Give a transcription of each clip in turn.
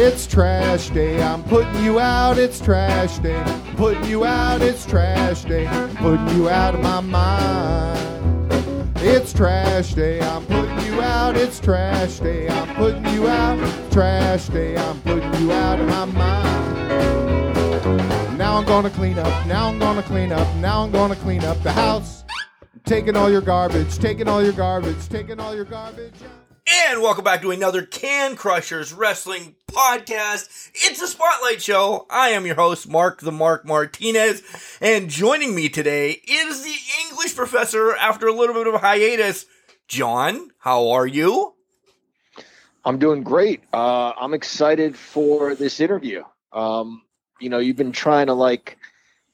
It's trash day. I'm putting you out. It's trash day. Putting you out. It's trash day. Putting you out of my mind. It's trash day. I'm putting you out. It's trash day. I'm putting you out. Trash day. I'm putting you out of my mind. Now I'm gonna clean up. Now I'm gonna clean up. Now I'm gonna clean up the house. Taking all your garbage. Taking all your garbage. Taking all your garbage. And welcome back to another Can Crushers Wrestling podcast. It's a Spotlight Show. I am your host, Mark the Mark Martinez, and joining me today is the English professor after a little bit of hiatus. John, how are you? I'm doing great. Uh, I'm excited for this interview. Um, you know, you've been trying to like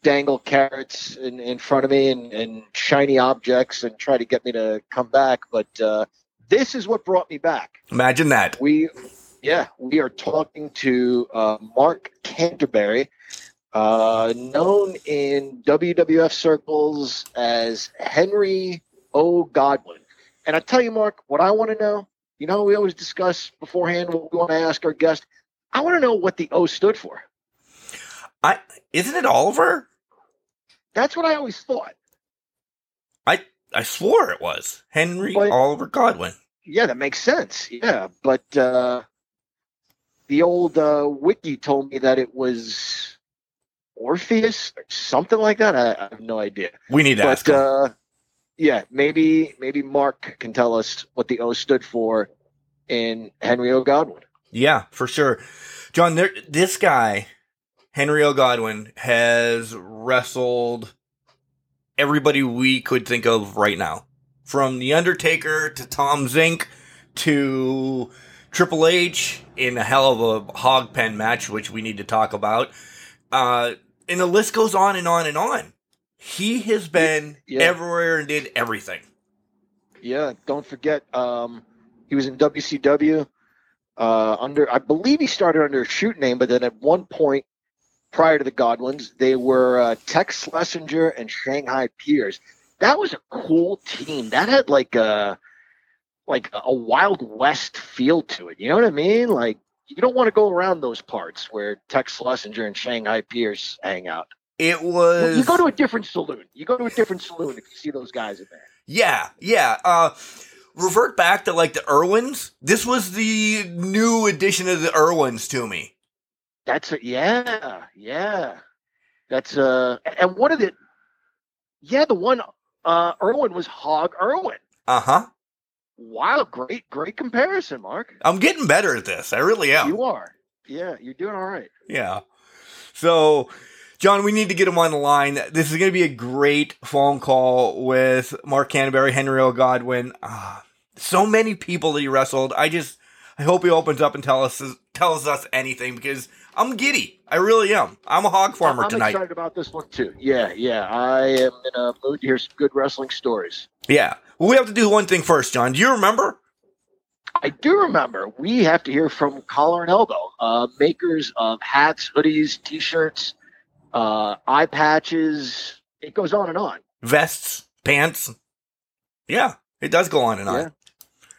dangle carrots in, in front of me and, and shiny objects and try to get me to come back, but uh, this is what brought me back. Imagine that. We, yeah, we are talking to uh, Mark Canterbury, uh, known in WWF circles as Henry O. Godwinn. And I tell you, Mark, what I want to know, you know, we always discuss beforehand what we want to ask our guest. I want to know what the O stood for. I isn't it Oliver? That's what I always thought. I I swore it was Henry But- Oliver Godwinn. Yeah, that makes sense. Yeah, but uh, the old uh, wiki told me that it was Orpheus or something like that. I, I have no idea. We need to ask him. uh, yeah, maybe maybe Mark can tell us what the O stood for in Henry O. Godwinn. Yeah, for sure. John, there, this guy, Henry O. Godwinn, has wrestled everybody we could think of right now. From The Undertaker to Tom Zenk to Triple H in a hell of a hog pen match, which we need to talk about. Uh, and the list goes on and on and on. He has been Yeah. everywhere and did everything. Yeah, don't forget, um, he was in WCW uh, under, I believe he started under a shoot name, but then at one point prior to the Godwinns, they were uh, Tex Slazenger and Shanghai Pierce. That was a cool team. That had like a like a Wild West feel to it. You know what I mean? Like you don't want to go around those parts where Tex Slazenger and Shanghai Pierce hang out. It was. You go to a different saloon. You go to a different saloon if you see those guys in there. Yeah, yeah. Uh, revert back to like the Irwins. This was the new addition of the Irwins to me. That's a, yeah, yeah. That's uh, and one of the, yeah, the one uh, Irwin was Hog Irwin. Uh huh. Wow, great, great comparison, Mark. I'm getting better at this. I really am. You are. Yeah, you're doing all right. Yeah. So, John, we need to get him on the line. This is going to be a great phone call with Mark Canterbury, Henry O. Godwinn. Ah, so many people that he wrestled. I just, I hope he opens up and tell us tells us anything because I'm giddy. I really am. I'm a hog farmer tonight. I'm excited about this one too. Yeah, yeah. I am in a mood to hear some good wrestling stories. Yeah. Well, we have to do one thing first, John. Do you remember? I do remember we have to hear from Collar and Elbow, uh, makers of hats, hoodies, t-shirts, uh, eye patches. It goes on and on. vests, pants. Yeah, it does go on and on.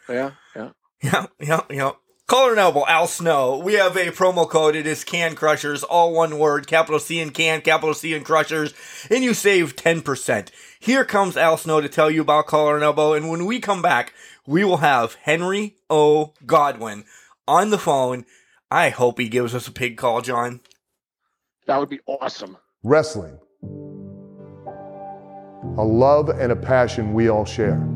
Yeah, yeah. Yeah, yeah, yeah. Collar and elbow, Al Snow. We have a promo code. It is Can Crushers, all one word, capital C and Can, capital C and Crushers, and you save 10%. Here comes Al Snow to tell you about Collar and Elbow, and when we come back, we will have Henry O. Godwinn on the phone. I hope he gives us a pig call, John. That would be awesome. Wrestling. A love and a passion we all share.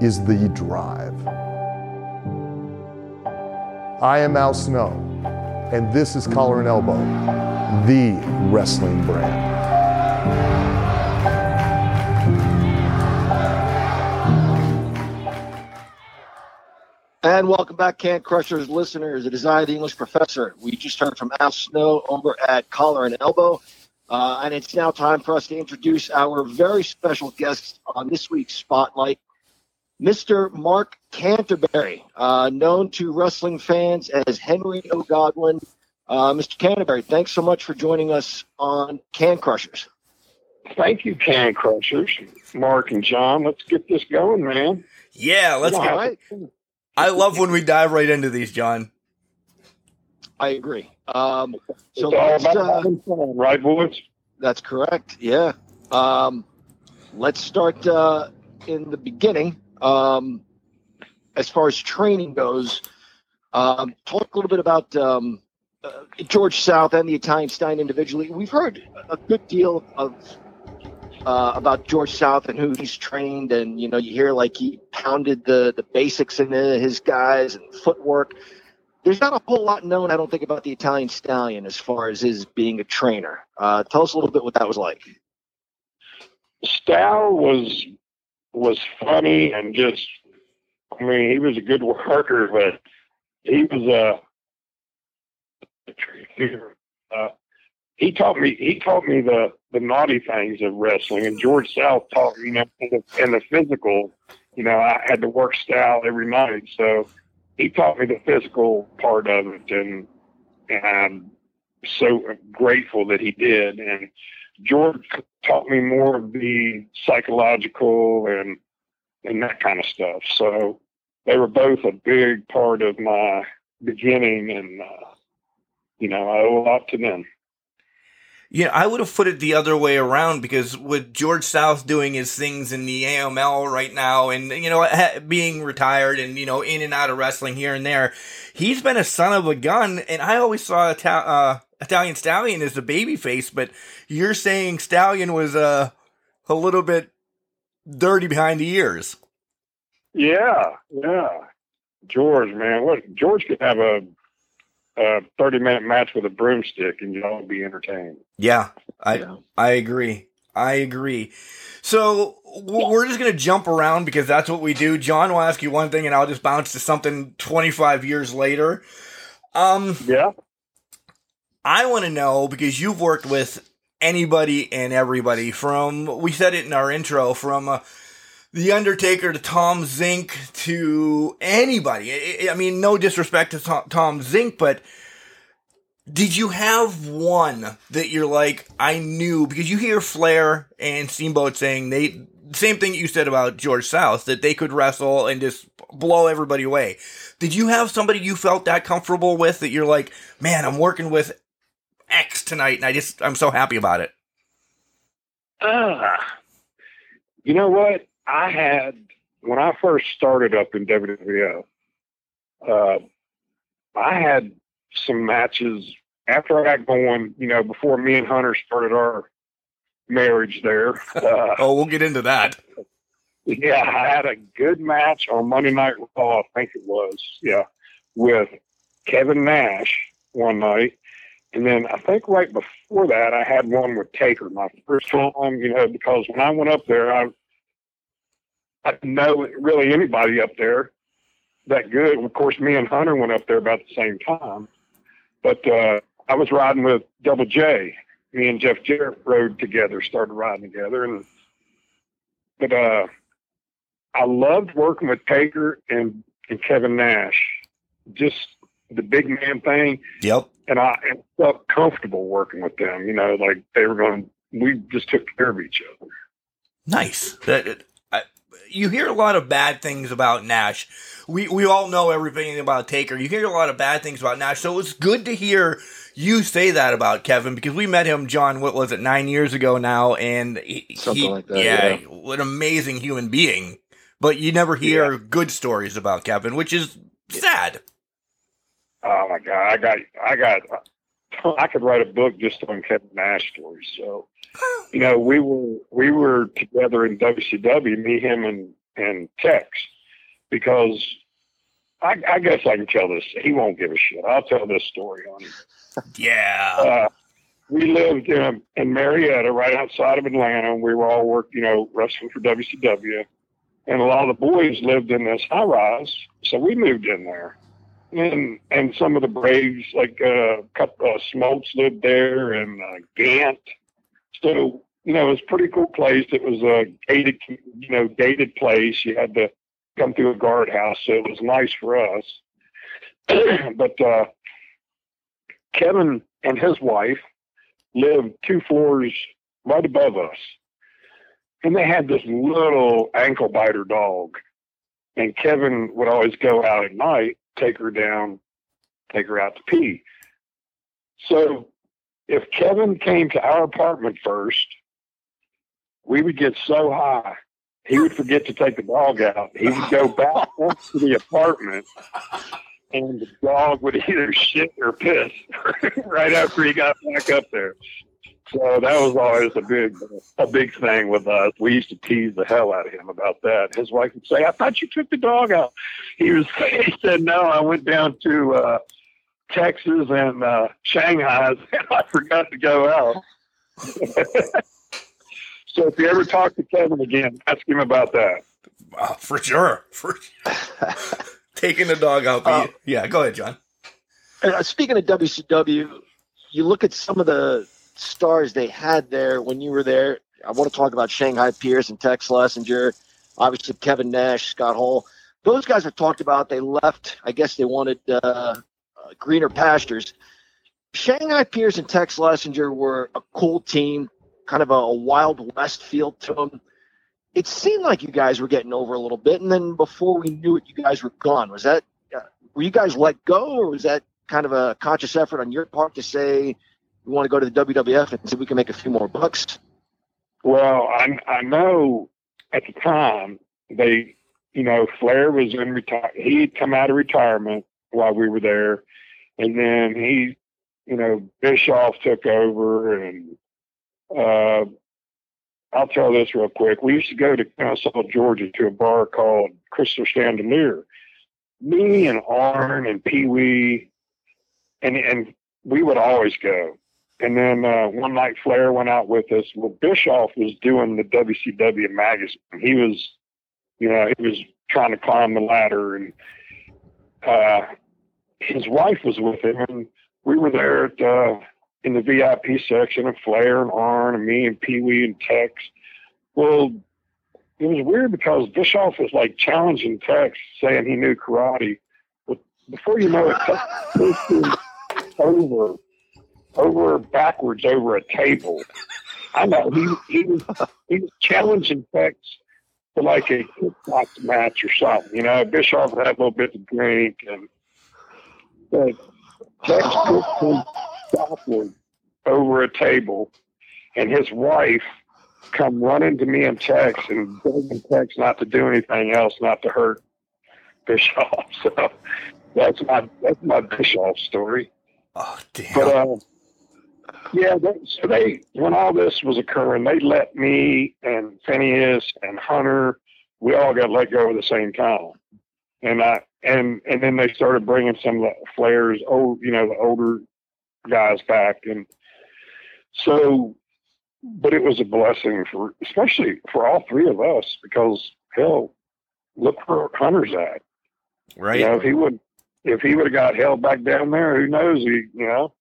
is the drive. I am Al Snow, and this is Collar and Elbow, the wrestling brand. And welcome back, Can Crushers listeners. It is I, the English professor. We just heard from Al Snow over at Collar and Elbow. Uh, and it's now time for us to introduce our very special guest on this week's Spotlight, Mr. Mark Canterbury, uh, known to wrestling fans as Henry O. Godwinn. Uh, Mr. Canterbury, thanks so much for joining us on Can Crushers. Thank you, Can Crushers, Mark and John. Let's get this going, man. Yeah, let's All get. right. I love when we dive right into these, John. I agree. Um, It's so all let's, about uh, having fun, right, boys? That's correct. Yeah. Um, let's start uh, in the beginning. Um, as far as training goes, um, talk a little bit about um, uh, George South and the Italian Stallion individually. We've heard a good deal of uh, about George South and who he's trained, and you know, you hear like he pounded the the basics into his guys and footwork. There's not a whole lot known, I don't think, about the Italian Stallion as far as his being a trainer. Uh, tell us a little bit what that was like. Stow was was funny and just I mean he was a good worker, but he was a uh, he taught me he taught me the the naughty things of wrestling, and George South taught me you know in the, in the physical. You know, I had to work style every night, so he taught me the physical part of it, and and I'm so grateful that he did. And George taught me more of the psychological and and that kind of stuff. So they were both a big part of my beginning, and uh, you know I owe a lot to them. Yeah, I would have put it the other way around because with George South doing his things in the AML right now and, you know, being retired and, you know, in and out of wrestling here and there, he's been a son of a gun. And I always saw Ita- uh, Italian Stallion is the baby face, but you're saying Stallion was uh, a little bit dirty behind the ears. Yeah, yeah. George, man, what George could have a, a thirty minute match with a broomstick and y'all would be entertained. Yeah, I Yeah. I agree. I agree. So we're just gonna jump around because that's what we do. John will ask you one thing, and I'll just bounce to something 25 years later. Um, Yeah, I want to know because you've worked with anybody and everybody from we said it in our intro from uh, the Undertaker to Tom Zenk to anybody. I- I mean, no disrespect to Tom, Tom Zenk, but did you have one that you're like, I knew because you hear Flair and Steamboat saying they same thing you said about George South that they could wrestle and just blow everybody away. Did you have somebody you felt that comfortable with that you're like, man, I'm working with X tonight and I just I'm so happy about it. Ah, you know what? I had when I first started up in WWO. Uh, I had some matches after I got going. You know, before me and Hunter started our marriage there. Uh, Oh, we'll get into that. yeah, I had a good match on Monday Night Raw. I think it was. Yeah, with Kevin Nash one night. And then I think right before that, I had one with Taker, my first time, you know, because when I went up there, I, I didn't know really anybody up there that good. Of course, me and Hunter went up there about the same time. But uh, I was riding with Double J. Me and Jeff Jarrett rode together, started riding together. And, but uh, I loved working with Taker and, and Kevin Nash. Just the big man thing Yep. and I and felt comfortable working with them. You know, like they were going. We just took care of each other. Nice. That I, you hear a lot of bad things about Nash. We we all know everything about Taker. You hear a lot of bad things about Nash, so it's good to hear you say that about Kevin because we met him, John. What was it, nine years ago now? And he, Something he- like that, Yeah, yeah. what an amazing human being. But you never hear good stories about Kevin, which is sad. Oh my god, I got, I got, I could write a book just on Kevin Nash stories. So, you know, we were we were together in WCW, me, him, and and Tex, because I, I guess I can tell this. He won't give a shit. I'll tell this story on him. Yeah. uh, we lived in, in Marietta, right outside of Atlanta. and We were all work, you know, wrestling for WCW, and a lot of the boys lived in this high rise, so we moved in there. And and some of the Braves, like uh, couple uh, Smoltz lived there, and uh, Gant. So you know, it was a pretty cool place. It was a gated, you know, gated place. You had to come through a guardhouse, so it was nice for us. but uh, Kevin and his wife lived two floors right above us. And they had this little ankle biter dog. And Kevin would always go out at night, take her down, take her out to pee. So if Kevin came to our apartment first, we would get so high, he would forget to take the dog out. He would go back to the apartment and the dog would either shit or piss right after he got back up there. So that was always a big, a big thing with us. We used to tease the hell out of him about that. His wife would say, "I thought you took the dog out." He was, he said, "No, I went down to uh, Texas and uh, Shanghai, and I forgot to go out." so if you ever talk to Kevin again, ask him about that. Uh, for sure, for taking the dog out. Uh, yeah, go ahead, John. Uh, speaking of WCW, you look at some of the stars they had there when you were there. I want to talk about Shanghai Pierce and Tex Slazenger, obviously Kevin Nash, Scott Hall. Those guys have talked about they left. I guess they wanted uh, uh, greener pastures. Shanghai Pierce and Tex Slazenger were a cool team, kind of a, a wild west feel to them. It seemed like you guys were getting over a little bit, and then before we knew it, you guys were gone. Was that uh, were you guys let go, or was that kind of a conscious effort on your part to say we want to go to the WWF and see if we can make a few more bucks? Well, I I know at the time they, you know, Flair was in retire. He'd come out of retirement while we were there, and then he, you know, Bischoff took over, and uh, I'll tell this real quick. We used to go to Kennesaw, Georgia, to a bar called Crystal Chandelier. Me and Arn and Pee Wee, and and we would always go. And then uh, one night Flair went out with us. Well, Bischoff was doing the WCW magazine. He was, you know, he was trying to climb the ladder, and uh, his wife was with him, and we were there at, uh, in the VIP section, and Flair and Arn and me and Pee Wee and Tex. Well, it was weird because Bischoff was like challenging Tex, saying he knew karate. But before you know it, Tex him over over backwards over a table. I know he he was he was challenging Tex for like a kickbox match or something. You know, Bischoff had a little bit to drink, and but Tex pushed him backward over a table, and his wife come running to me and Tex and begging Tex not to do anything else, not to hurt Bischoff. So that's my that's my Bischoff story. Oh damn! But uh, yeah, they, so they when all this was occurring, they let me and Phineas and Hunter, we all got let go at the same time, and I and and then they started bringing some of the flares, old, you know, the older guys back, and so, but it was a blessing for especially for all three of us because hell, look where Hunter's at. right. You know, if he would if he would have got held back down there, who knows? He, you know,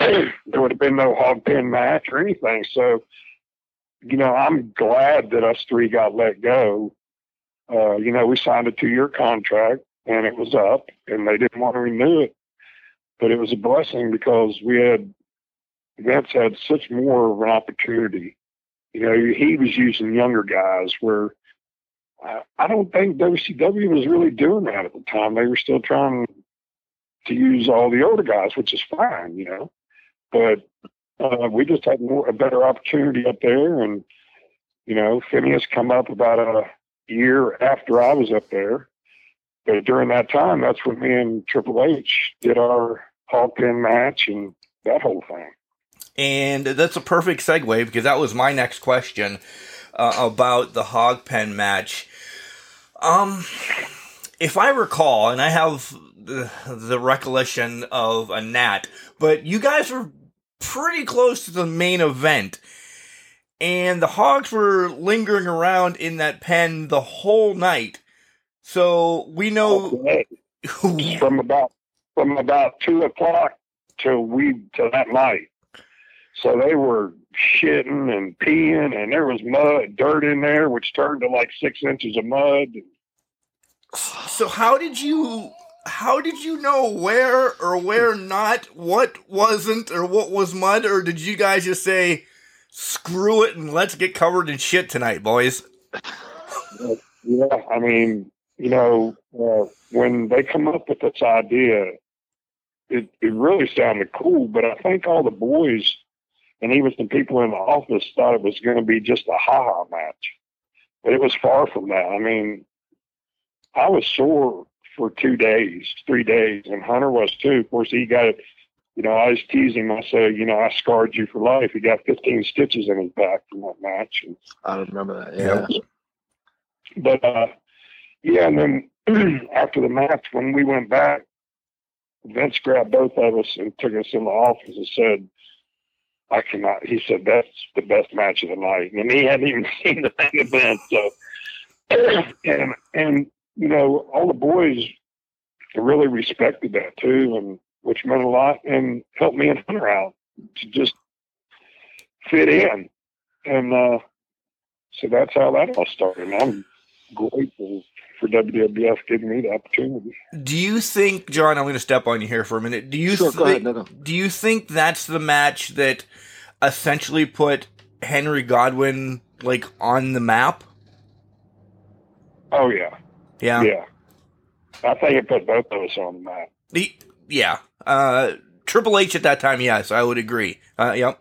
there would have been no hog pen match or anything. So, you know, I'm glad that us three got let go. Uh, you know, we signed a two year contract and it was up and they didn't want to renew it. But it was a blessing because we had Vince had such more of an opportunity. You know, he was using younger guys where I, I don't think WCW was really doing that at the time. They were still trying to use all the older guys, which is fine, you know. But uh, we just had more a better opportunity up there, and you know, Phineas come up about a year after I was up there. But during that time, that's when me and Triple H did our Hog Pen match and that whole thing. And that's a perfect segue because that was my next question uh, about the hog pen match. Um, if I recall, and I have the, the recollection of a gnat, but you guys were pretty close to the main event. and the hogs were lingering around in that pen the whole night. So we know Okay. from about from about two o'clock till we till that night. So they were shitting and peeing, and there was mud, dirt in there, which turned to like six inches of mud. So how did you how did you know where or where not what wasn't or what was mud or did you guys just say screw it and let's get covered in shit tonight, boys? Yeah, I mean, you know, uh, when they come up with this idea, it it really sounded cool. But I think all the boys and even some people in the office thought it was going to be just a ha ha match, but it was far from that. I mean, I was sore for two days, three days, and Hunter was too. Of course, he got it. You know, I was teasing him. I said, you know, I scarred you for life. He got 15 stitches in his back from that match. And I remember that. Yeah. but uh yeah and then after the match when we went back vince grabbed both of us and took us in the office and said i cannot he said that's the best match of the night and he hadn't even seen the main event so and and you know all the boys really respected that too and which meant a lot and helped me and hunter out to just fit in and uh so that's how that all started. And I'm grateful for WWF giving me the opportunity. Do you think, John? I'm going to step on you here for a minute. Do you Sure, go ahead. think? No, no. Do you think that's the match that essentially put Henry Godwinn like on the map? Oh yeah, Yeah. yeah. I think it put both of us on the map. The- yeah. Uh, Triple H at that time, yes, I would agree. Uh, yep.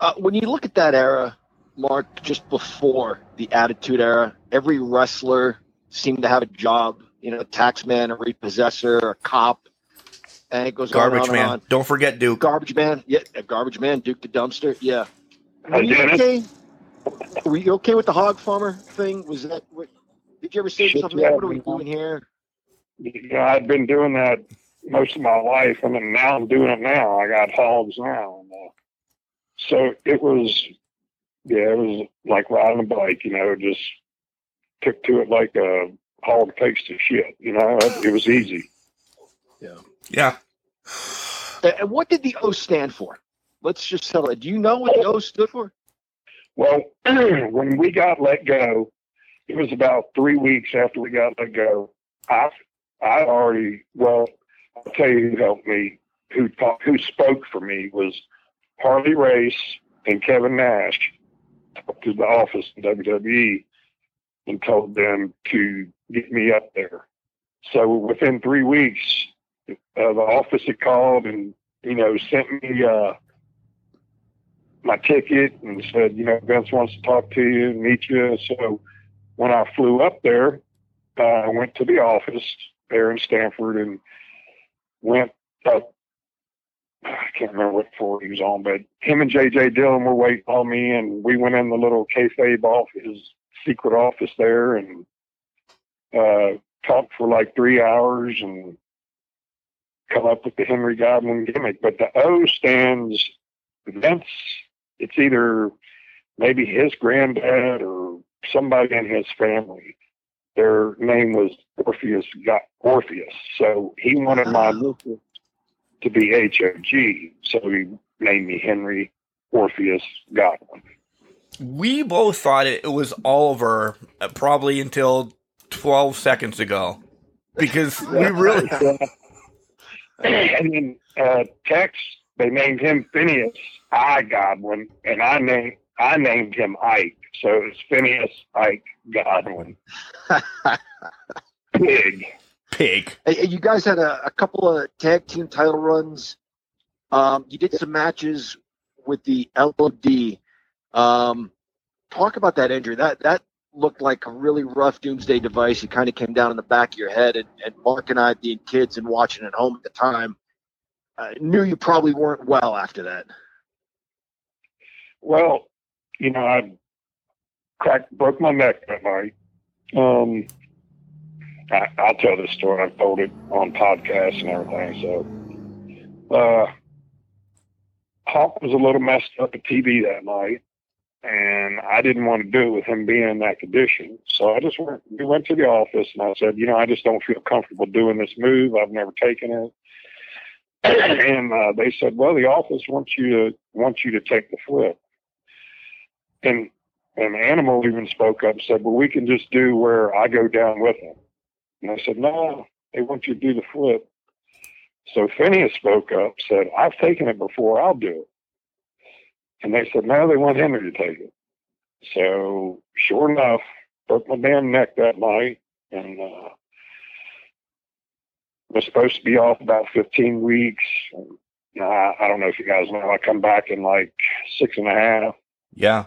Uh, when you look at that era, Mark, just before the Attitude Era, every wrestler seemed to have a job. You know, a taxman, a repossessor, a cop, and it goes Garbage on and on man. on. Don't forget Duke. Garbage man, yeah, a garbage man, Duke the dumpster, yeah. I Were you okay? Were you okay with the hog farmer thing? Was that? What, did you ever say something? yeah, what are we doing here? Yeah, I've been doing that most of my life, and then now I'm doing it now. I got hogs now, uh, so it was, yeah, it was like riding a bike. You know, just took to it like a hog takes to shit. You know, it, it was easy. Yeah. Yeah. and what did the O stand for? Let's just tell it. Do you know what the O stood for? Well, when we got let go, it was about three weeks after we got let go. I I already well, I'll tell you who helped me, who talked, who spoke for me was Harley Race and Kevin Nash to the office in WWE and told them to get me up there. So within three weeks, uh, the office had called and you know sent me uh, my ticket and said, you know, Vince wants to talk to you meet you. So when I flew up there, uh, I went to the office there in Stamford and went up. I can't remember what floor he was on, but him and JJ Dillon were waiting on me, and we went in the little kayfabe office, his secret office there, and uh, talked for like three hours and come up with the Henry Godwinn gimmick. But the O stands Vince. It's either maybe his granddad or somebody in his family. Their name was Orpheus got Orpheus. So he wanted my initials to be H O G. So he named me Henry Orpheus Godwinn. We both thought it, it was Oliver uh, probably until 12 seconds ago. Because we really. and then uh, Tex, they named him Phineas I Godwinn, and I named I named him Ike. So it was Phineas Ike Godwinn. Pig. Pig. Hey, hey, you guys had a, a couple of tag team title runs. Um, you did some matches with the LOD. Um, talk about that injury. That that looked like a really rough doomsday device. It kind of came down in the back of your head. And, and Mark and I, being kids and watching at home at the time, uh, knew you probably weren't well after that. Well, you know, I cracked, broke my neck that night. Um, I, I'll tell this story. I've told it on podcasts and everything. So, uh, Hawk was a little messed up at TV that night, and I didn't want to do it with him being in that condition. So I just went. We went to the office, and I said, you know, I just don't feel comfortable doing this move. I've never taken it. and uh, they said, well, the office wants you to wants you to take the flip. And and Animal even spoke up, and said, well, we can just do where I go down with him. And I said, no, they want you to do the flip. So Phineas spoke up, said, I've taken it before, I'll do it. And they said, no, they want Henry to take it. So sure enough, broke my damn neck that night and uh, was supposed to be off about 15 weeks. And, I don't know if you guys know, I come back in like six and a half. Yeah.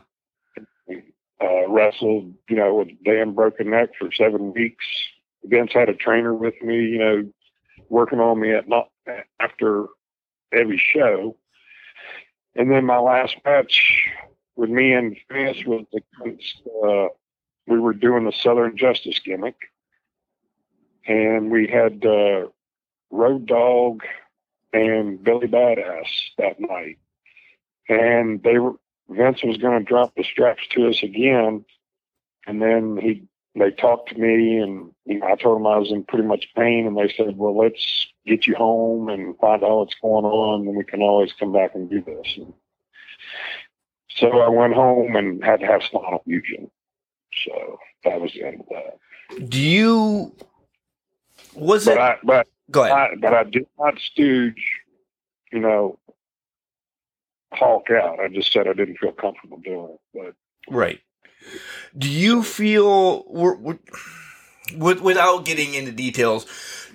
Uh, wrestled, you know, with damn broken neck for seven weeks. Vince had a trainer with me, you know, working on me at not after every show. And then my last match with me and Vince was against, uh, we were doing the Southern Justice gimmick. And we had uh, Road Dog and Billy Badass that night. And they were, Vince was going to drop the straps to us again. And then he, they talked to me and you know, I told them I was in pretty much pain and they said, well, let's get you home and find out what's going on and we can always come back and do this. And so I went home and had to have spinal fusion. So that was the end of that. Do you, was But it, I, but go ahead. I, but I did not stooge, you know, Hulk out. I just said I didn't feel comfortable doing it. But Right. Do you feel, we're, we're, with, without getting into details,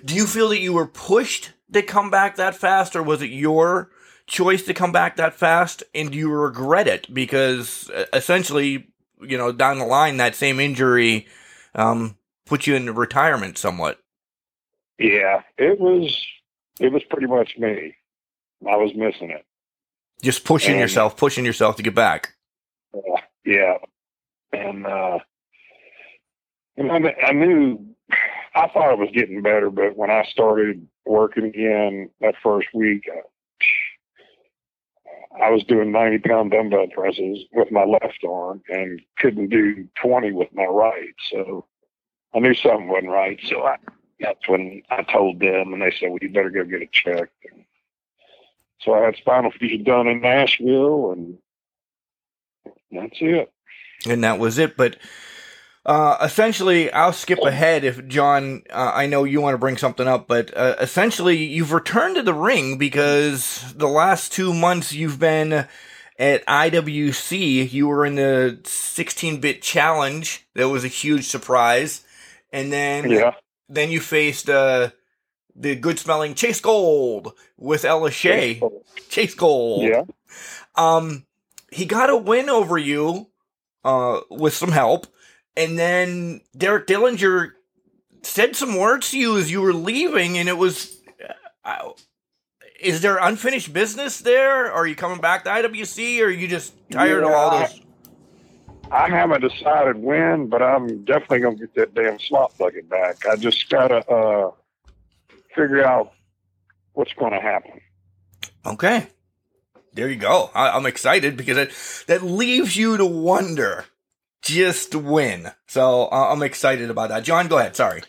do you feel that you were pushed to come back that fast, or was it your choice to come back that fast? And do you regret it because uh, essentially, you know, down the line, that same injury um, put you in retirement somewhat? yeah, it was it was pretty much me. I was missing it. Just pushing And- yourself, pushing yourself to get back. Uh, yeah, and uh, and I, I knew I thought it was getting better, but when I started working again that first week, I, I was doing ninety pound dumbbell presses with my left arm and couldn't do twenty with my right. So I knew something wasn't right. So I, that's when I told them, and they said, "Well, you better go get it checked." And so I had spinal fusion done in Nashville, and that's it. and that was it. But uh, essentially, I'll skip ahead if John. Uh, I know you want to bring something up, but uh, essentially, you've returned to the ring because the last two months you've been at IWC. You were in the 16-bit challenge. That was a huge surprise, and then Yeah. then you faced uh, the good-smelling Chase Gold with Ella Shea. Chase Gold. Yeah. Um, he got a win over you, uh, with some help, and then Derek Dillinger said some words to you as you were leaving, and it was. Uh, is there unfinished business there? Are you coming back to IWC, or are you just tired of Yeah, all I- those? I haven't decided when, but I'm definitely gonna get that damn slot bucket back. I just gotta uh, figure out what's going to happen. Okay, there you go. I, I'm excited because it, that leaves you to wonder just when. So uh, I'm excited about that. John, go ahead. Sorry.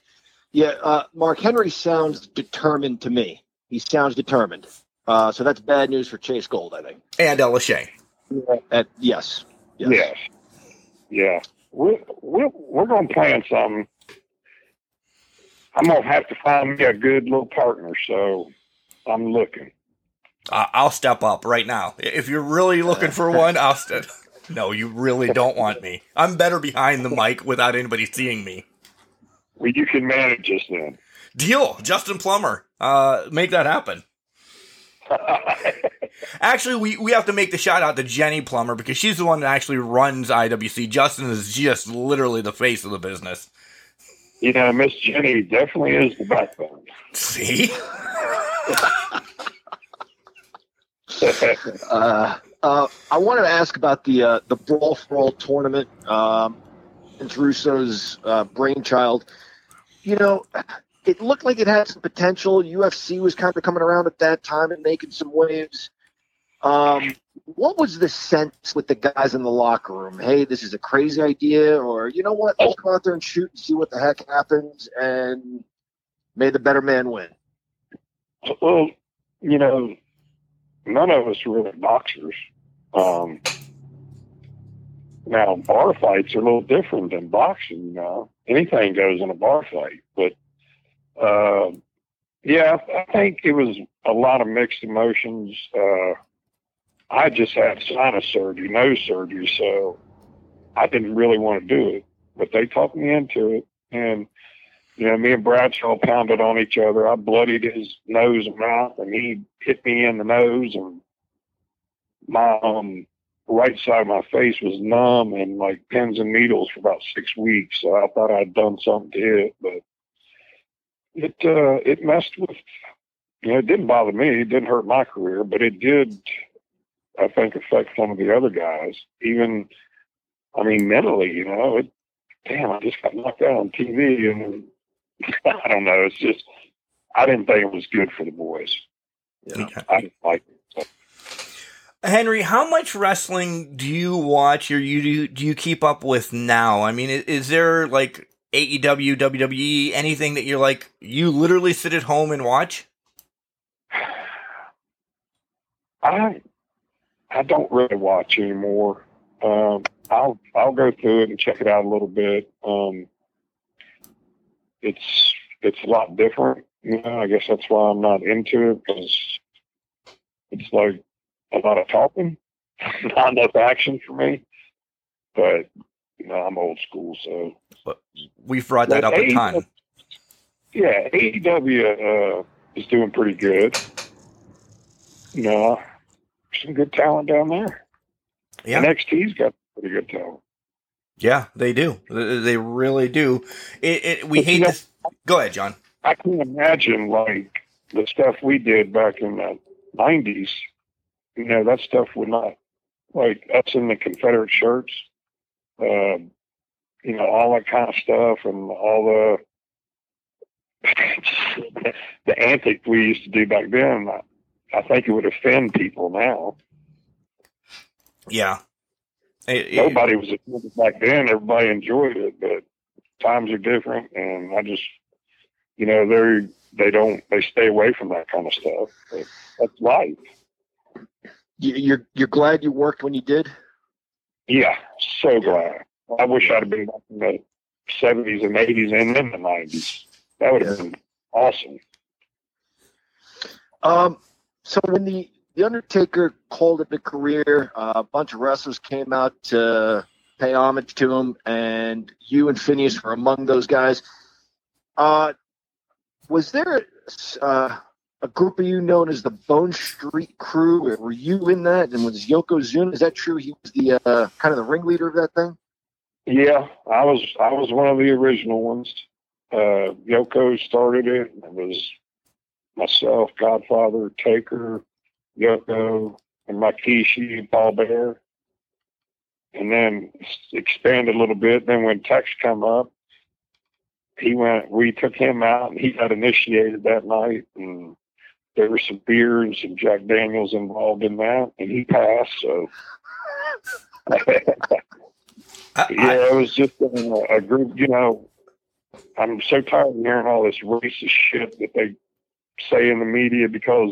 Yeah, uh, Mark Henry sounds determined to me. He sounds determined. Uh, so that's bad news for Chase Gold, I think. And Ella Shea. Uh, yes. Yes. Yes. Yeah. We're, we're, we're going to plan something. I'm going to have to find me a good little partner, so I'm looking. I- I'll step up right now. If you're really looking for one, I'll step. No, you really don't want me. I'm better behind the mic without anybody seeing me. Well, you can manage us then. Deal, Justin Plummer. Uh, make that happen. Actually, we, we have to make the shout out to Jenny Plummer because she's the one that actually runs IWC. Justin is just literally the face of the business. You know, Miss Jenny definitely is the backbone. See? Uh, uh, I wanted to ask about the uh, the Brawl for All tournament. Um, Vince Russo's uh, brainchild. You know, it looked like it had some potential. UFC was kind of coming around at that time and making some waves. Um, what was the sense with the guys in the locker room? Hey, this is a crazy idea, or you know what? Let's go out there and shoot and see what the heck happens, and may the better man win. Well, you know, none of us are really boxers. Um, now, bar fights are a little different than boxing. You know, anything goes in a bar fight. But uh, yeah, I think it was a lot of mixed emotions. Uh, I just had sinus surgery, nose surgery, so I didn't really want to do it. But they talked me into it, and you know, me and Bradshaw pounded on each other. I bloodied his nose and mouth, and he hit me in the nose, and my um, right side of my face was numb and like pins and needles for about six weeks. So I thought I'd done something to it, but it uh, it messed with. You know, it didn't bother me. It didn't hurt my career, but it did. I think affect some of the other guys. Even, I mean, mentally. You know, it. Damn, I just got knocked out on TV, and I don't know. It's just I didn't think it was good for the boys. Yeah. I didn't like it. Henry, how much wrestling do you watch or you do, do you keep up with now? I mean, is, is there like AEW, WWE, anything that you're like you literally sit at home and watch? I I don't really watch anymore. Um, I'll I'll go through it and check it out a little bit. Um, it's it's a lot different. You know, I guess that's why I'm not into it because it's like a lot of talking, not enough action for me. But you know, I'm old school, so But We've brought that up a ton. yeah, AEW uh, is doing pretty good. You know, some good talent down there. Yeah. NXT's got pretty good talent. Yeah, they do. They really do. It, it, we But hate you know- this. Go ahead, John. I can imagine like the stuff we did back in the nineties. You know, that stuff would not like us in the Confederate shirts. Um, you know, all that kind of stuff and all the the antics we used to do back then. I, I think it would offend people now. Yeah. It- it- Nobody was offended back then. Everybody enjoyed it, but times are different, and I just, you know, they they don't they stay away from that kind of stuff. But that's life. You, you're you're glad you worked when you did. Yeah, so glad. I wish I'd have been back in the seventies and eighties and then the nineties. That would have been awesome. Um, so when the the Undertaker called it a career, uh, a bunch of wrestlers came out to pay homage to him, and you and Phineas were among those guys. Uh, was there uh, a group of you known as the Bone Street Krew? Were you in that? And was Yokozuna? Is that true? He was the uh, kind of the ringleader of that thing. Yeah, I was I was one of the original ones. Uh, Yoko started it. It was myself, Godfather, Taker, Yoko, and Makishi, Paul Bearer. And then expanded a little bit. Then when Tex come up, he went. We took him out, and he got initiated that night. And there was some beer and some Jack Daniels involved in that, and he passed. So. I- yeah, I- it was just a, a group. You know, I'm so tired of hearing all this racist shit that they say in the media because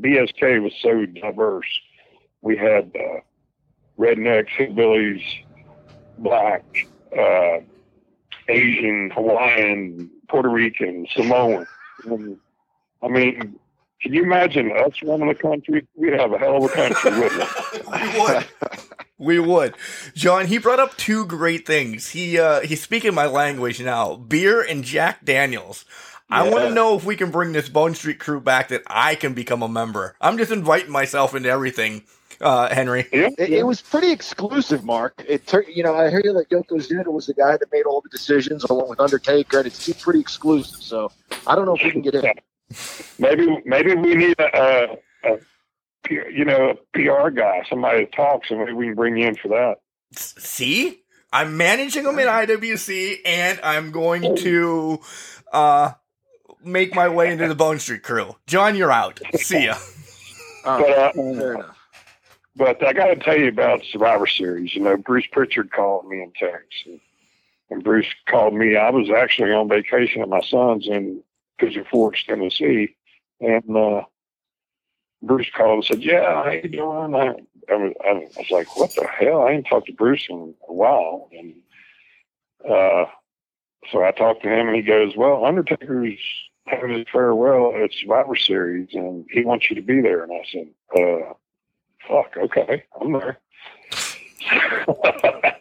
BSK was so diverse. We had uh, rednecks, hillbillies, black, uh, Asian, Hawaiian, Puerto Rican, Samoan. I mean, can you imagine us running the country? We'd have a hell of a country, wouldn't we? we would. We would. John, he brought up two great things. He uh he's speaking my language now. Beer and Jack Daniels. I want to know if we can bring this Bone Street Krew back that I can become a member. I'm just inviting myself into everything, uh, Henry. It, it was pretty exclusive, Mark. It tur- you know, I hear that Yokozuna was the guy that made all the decisions along with Undertaker, and it seemed pretty exclusive. So I don't know if we can get in. Maybe maybe we need a, you know a PR guy, somebody that talks, and maybe we can bring you in for that. See? I'm managing them in IWC and I'm going to uh make my way into the Bone Street Krew. John, you're out. See ya. But uh, fair enough. but I got to tell you about Survivor Series. You know, Bruce Prichard called me in text, and, and Bruce called me. I was actually on vacation at my son's in Pigeon Forge, Tennessee, and uh, Bruce called and said, "Yeah, how you doing?" I, I, was, I was like, "What the hell?" I ain't talked to Bruce in a while, and uh, so I talked to him, and he goes, "Well, Undertaker's having his farewell at Survivor Series, and he wants you to be there." And I said, uh, "Fuck, okay, I'm there."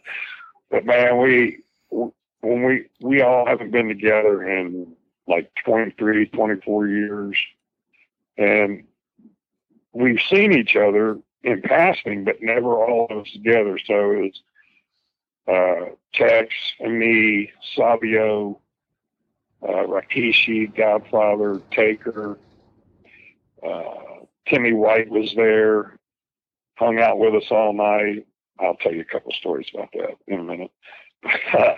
but man, we when we we all haven't been together in like 23, 24 years, and we've seen each other in passing, but never all of us together. So it was uh, Tex and me, Savio, uh, Rikishi, Godfather, Taker, uh, Timmy White was there, hung out with us all night. I'll tell you a couple stories about that in a minute.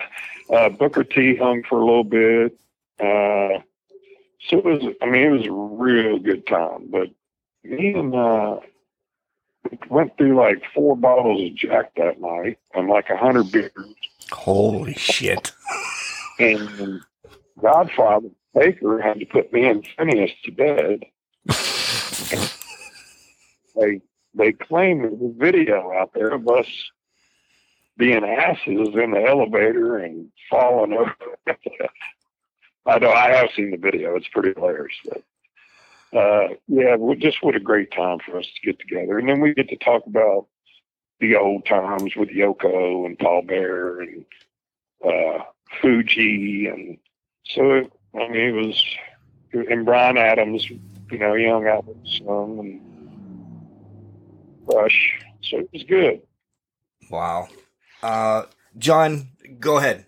uh, Booker T hung for a little bit. Uh, so it was, I mean, it was a real good time. But me and uh, went through like four bottles of Jack that night and like a hundred beers. Holy shit! And Godfather Baker had to put me and Phineas to bed. they they claim there's a video out there of us being asses in the elevator and falling over. I know I have seen the video. It's pretty hilarious. But uh, yeah, just what a great time for us to get together. And then we get to talk about the old times with Yoko and Paul Bearer and uh, Fuji. And so, I mean, it was, and Brian Adams, you know, he hung out with some and Rush. So it was good. Wow. Uh, John, go ahead.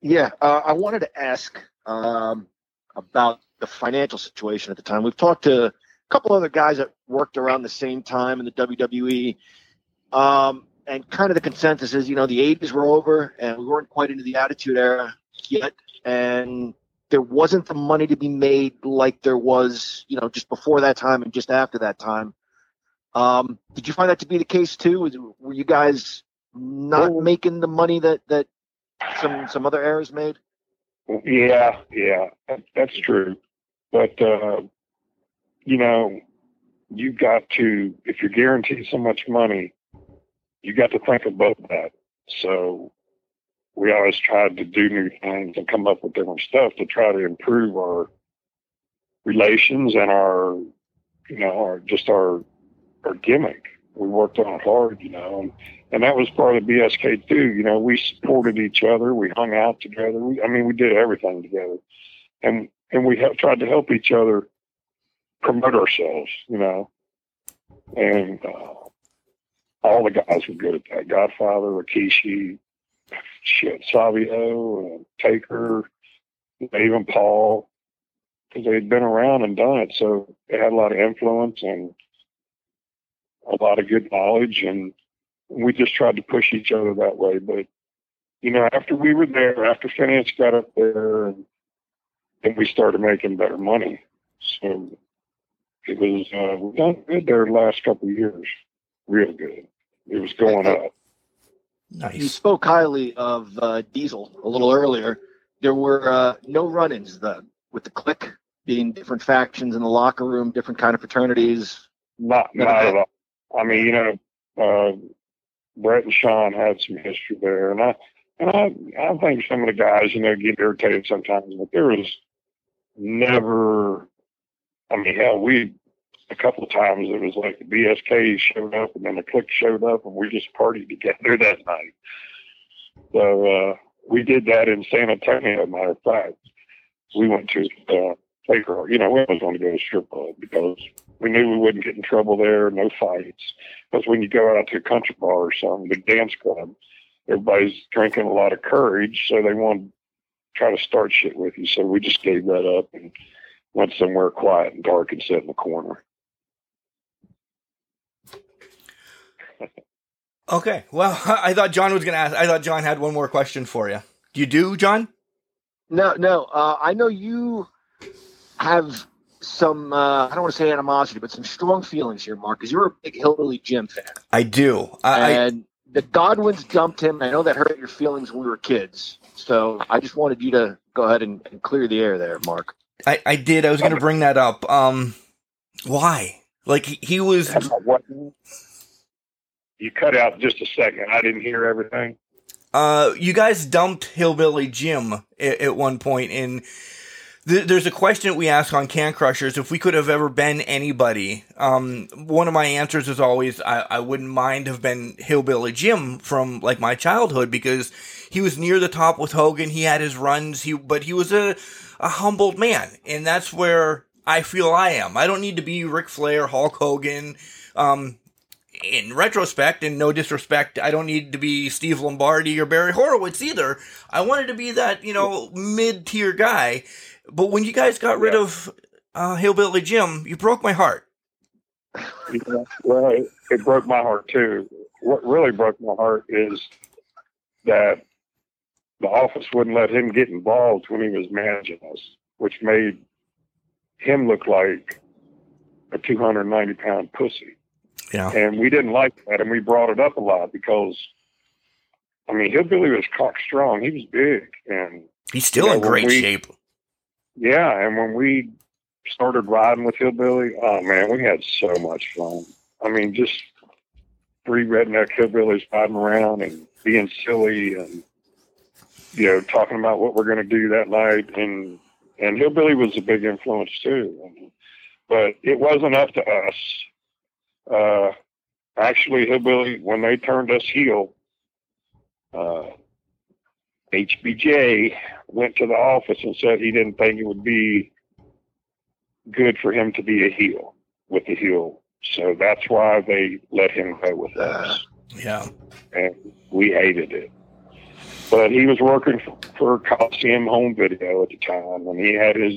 Yeah, uh, I wanted to ask um, about the financial situation at the time. We've talked to a couple other guys that worked around the same time in the WWE. Um, and kind of the consensus is, you know, the 80s were over and we weren't quite into the Attitude Era yet. And there wasn't the money to be made like there was, you know, just before that time and just after that time. Um, did you find that to be the case too? Were you guys not making the money that, that some, some other eras made? Yeah, yeah, that's true. But, uh, you know, you've got to, if you're guaranteed so much money, you got to think above that. So we always tried to do new things and come up with different stuff to try to improve our relations and our, you know, our, just our, our gimmick. We worked on it hard, you know, and, and that was part of BSK too. You know, we supported each other. We hung out together. We, I mean, we did everything together. And and we have tried to help each other promote ourselves, you know. And uh, all the guys were good at that. Godfather, Rikishi, shit, Savio, and Taker, even Paul, because they had been around and done it, so they had a lot of influence and a lot of good knowledge, and we just tried to push each other that way. But you know, after we were there, after finance got up there, and and we started making better money. So it was uh, we done good there the last couple of years, real good. It was going up. Nice. You spoke highly of uh, Diesel a little earlier. There were uh, no run-ins the, with the Kliq being different factions in the locker room, different kind of fraternities. Not, not at all. I mean, you know, uh, Bret and Shawn had some history there, and I and I I think some of the guys, you know, get irritated sometimes, but there was never. I mean, hell, we a couple of times it was like the BSK showed up and then the Kliq showed up and we just partied together that night. So uh, we did that in San Antonio. Matter of fact, we went to uh, Taker. You know, we was going to go to strip club because we knew we wouldn't get in trouble there. No fights. Because when you go out to a country bar or something, big dance club, everybody's drinking a lot of courage, so they want to try to start shit with you. So we just gave that up and went somewhere quiet and dark and sat in the corner. Okay. Well, I thought John was going to ask. I thought John had one more question for you. Do you do, John? No, no. Uh, I know you have some uh, I don't want to say animosity, but some strong feelings here, Mark, because you're a big Hillbilly Jim fan, I do. I, I and the Godwinns dumped him. I know that hurt your feelings when we were kids, so I just wanted you to go ahead and, and clear the air there, Mark. I, I did. I was going to bring that up. Um, why? Like he, he was. You cut out just a second. I didn't hear everything. Uh, you guys dumped Hillbilly Jim at, at one point, and th- there's a question we ask on Can Crushers if we could have ever been anybody. Um, one of my answers is always I, I wouldn't mind have been Hillbilly Jim from like my childhood because he was near the top with Hogan. He had his runs. He but he was a a humbled man, and that's where I feel I am. I don't need to be Ric Flair, Hulk Hogan. Um, in retrospect, and no disrespect, I don't need to be Steve Lombardi or Barry Horowitz either. I wanted to be that, you know, mid tier guy. But when you guys got rid Yeah. of uh, Hillbilly Jim, you broke my heart. Yeah, well, it, it broke my heart too. What really broke my heart is that the office wouldn't let him get involved when he was managing us, which made him look like a 290 pound pussy. Yeah. And we didn't like that, and we brought it up a lot because, I mean, Hillbilly was cock strong. He was big, and He's still in great we- shape. yeah, and when we started riding with Hillbilly, oh man, we had so much fun. I mean, just three redneck hillbillies riding around and being silly and you know talking about what we're going to do that night, and and Hillbilly was a big influence too. But it wasn't up to us. Uh, actually, Hillbilly when they turned us heel, uh, HBJ went to the office and said he didn't think it would be good for him to be a heel with the heel. So that's why they let him go with us. Yeah. And we hated it. But he was working for, for Coliseum Home Video at the time, and he had his,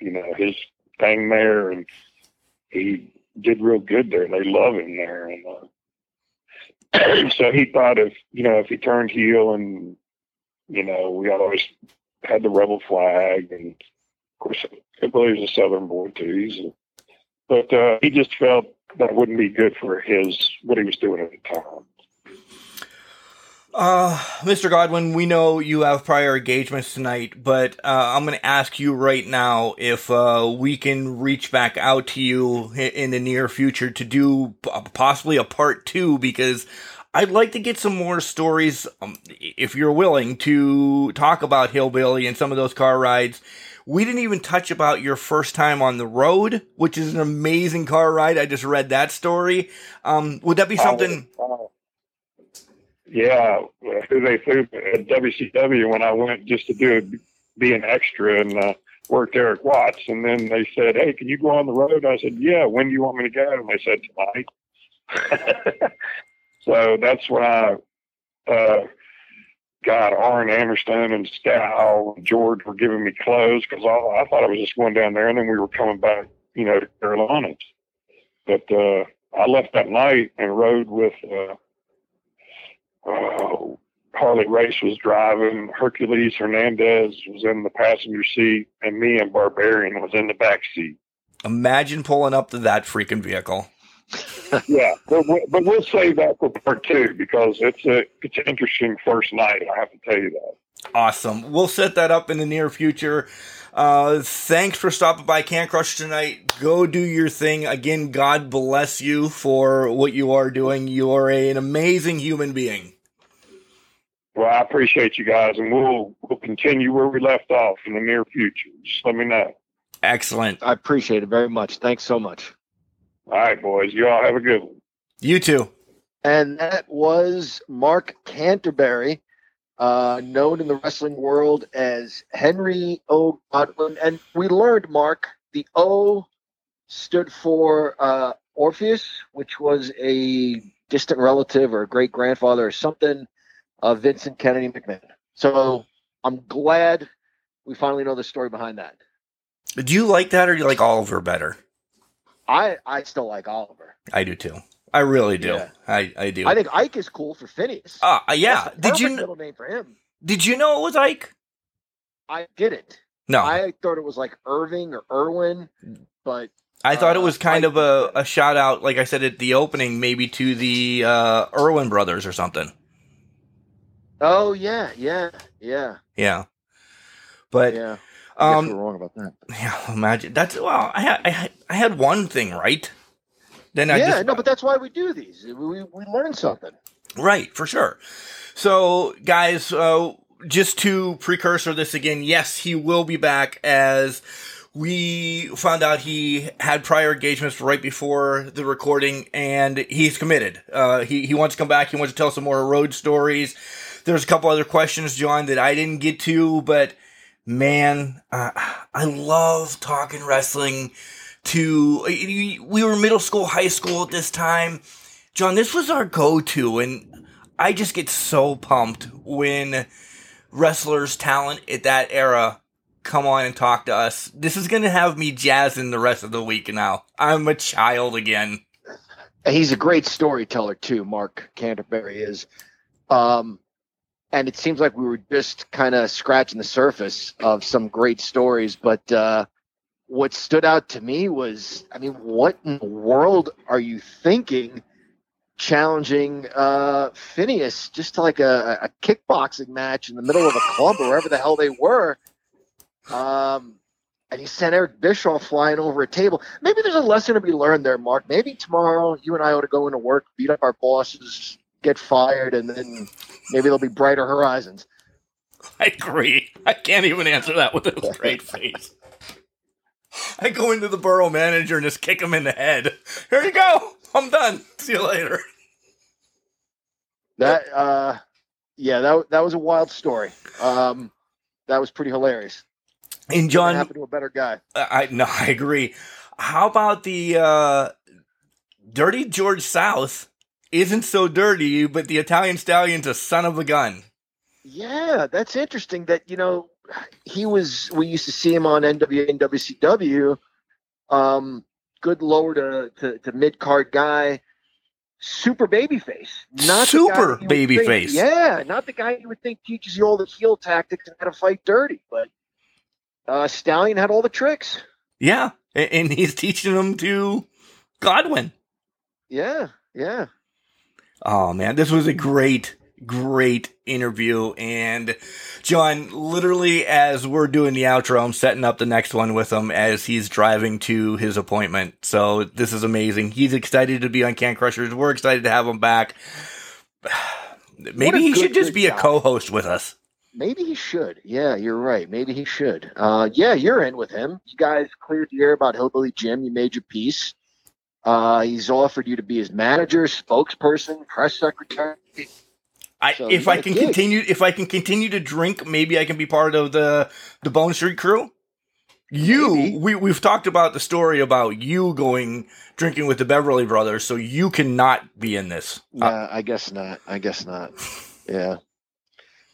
you know, his thing there, and he did real good there. They love him there, and uh, so he thought if you know if he turned heel and you know, we always had the rebel flag, and of course, Hillbilly was a Southern boy too. He's a, but uh, he just felt that wouldn't be good for his what he was doing at the time. Uh, Mr. Godwinn, we know you have prior engagements tonight, but uh, I'm going to ask you right now if uh, we can reach back out to you in the near future to do possibly a part two because I'd like to get some more stories, um, if you're willing, to talk about Hillbilly and some of those car rides. We didn't even touch about your first time on the road, which is an amazing car ride. I just read that story. Um, would that be something? Uh, yeah, who they threw at WCW when I went just to do be an extra and uh, worked Erik Watts, and then they said, "Hey, can you go on the road?" I said, "Yeah." When do you want me to go? And they said tonight. so that's when I uh, got Arn Anderson and Scow and George were giving me clothes because I thought I was just going down there, and then we were coming back, you know, to Carolinas. But uh, I left that night and rode with. Uh, uh, Harley Race was driving. Hercules Hernandez was in the passenger seat, and me and Barbarian was in the back seat. Imagine pulling up to that freaking vehicle. Yeah, but, but we'll save that for part two because it's a it's an interesting first night. I have to tell you that. Awesome. We'll set that up in the near future. Uh, thanks for stopping by Can Crush tonight. Go do your thing. Again, God bless you for what you are doing. You are a- an amazing human being. Well, I appreciate you guys, and we'll we'll continue where we left off in the near future. Just let me know. Excellent. I appreciate it very much. Thanks so much. All right, boys. You all have a good one. You too. And that was Mark Canterbury, uh, known in the wrestling world as Henry O. Godwinn. And we learned, Mark, the O stood for uh, Orpheus, which was a distant relative or a great grandfather or something of Vincent Kennedy McMahon. So I'm glad we finally know the story behind that. Do you like that or do you like Oliver better? I, I still like Oliver. I do too. I really do. Yeah. I, I do. I think Ike is cool for Phineas. uh, yeah. Did you middle name for him? did you know it was Ike? I didn't. No. I thought it was like Irving or Irwin. but I thought it Uh, was kind of a, a shout out, like I said at the opening, maybe to the uh, Irwin brothers or something. oh yeah, yeah, yeah, Yeah. But yeah. I um, we're wrong about that. yeah, imagine that's well. I I had, I had one thing right. Then I yeah, just no, but that's why we do these. We we learn something. Right, for sure. So, guys, uh, just to precursor this again, yes, he will be back as we found out he had prior engagements right before the recording and he's committed. Uh, he, he wants to come back. He wants to tell some more road stories. There's a couple other questions, John, that I didn't get to, but man, uh, I love talking wrestling to, we were middle school, high school at this time. John, this was our go-to, and I just get so pumped when wrestlers' talent at that era come on and talk to us. This is going to have me jazzing the rest of the week now. I'm a child again. He's a great storyteller too. Mark Canterbury is, um, and it seems like we were just kind of scratching the surface of some great stories. But uh, what stood out to me was, I mean, what in the world are you thinking? Challenging uh, Phineas just to like a, a kickboxing match in the middle of a club or wherever the hell they were. Um, and he sent Eric Bischoff flying over a table. Maybe there's a lesson to be learned there, Mark. Maybe tomorrow you and I ought to go into work, beat up our bosses, get fired, and then maybe there'll be brighter horizons. I agree. I can't even answer that with a straight face. I go into the borough manager and just kick him in the head. Here you go. I'm done. See you later. That, uh, yeah, that that was a wild story. Um, that was pretty hilarious. And John, happened to a better guy? I no, I agree. How about the uh, dirty George South? Isn't so dirty, but the Italian Stallion's a son of a gun. Yeah, that's interesting. That you know, he was. We used to see him on NWA and WCW. Um, good lower to to, to mid card guy, super baby face, not Super baby face. Yeah, not the guy you would think teaches you all the heel tactics and how to fight dirty, but uh, Stallion had all the tricks. Yeah, and he's teaching them to Godwinn. Yeah, yeah. Oh man, this was a great, great interview. And John, literally as we're doing the outro, I'm setting up the next one with him as he's driving to his appointment. So this is amazing. He's excited to be on Can Crushers. We're excited to have him back. Maybe he good, should just be a co-host with us. Maybe he should. Yeah, you're right. Maybe he should. Uh, yeah, you're in with him. You guys cleared the air about Hillbilly Jim. You made your peace. Uh, he's offered you to be his manager, spokesperson, press secretary. I, So if I can continue, if I can continue to drink, maybe I can be part of the the Bone Street Krew. You, Maybe. we we've talked about the story about you going drinking with the Beverly Brothers, so you cannot be in this. Uh, Nah, I guess not. I guess not. Yeah,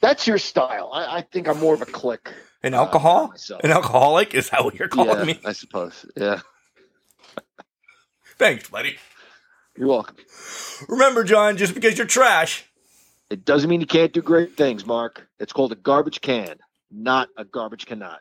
that's your style. I, I think I'm more of a Kliq. an uh, alcohol, myself. an alcoholic is that what you're calling yeah, me? I suppose. Yeah, Thanks, buddy. you're welcome. Remember, John, just because you're trash, It doesn't mean you can't do great things, Mark. It's called a garbage can, not a garbage cannot.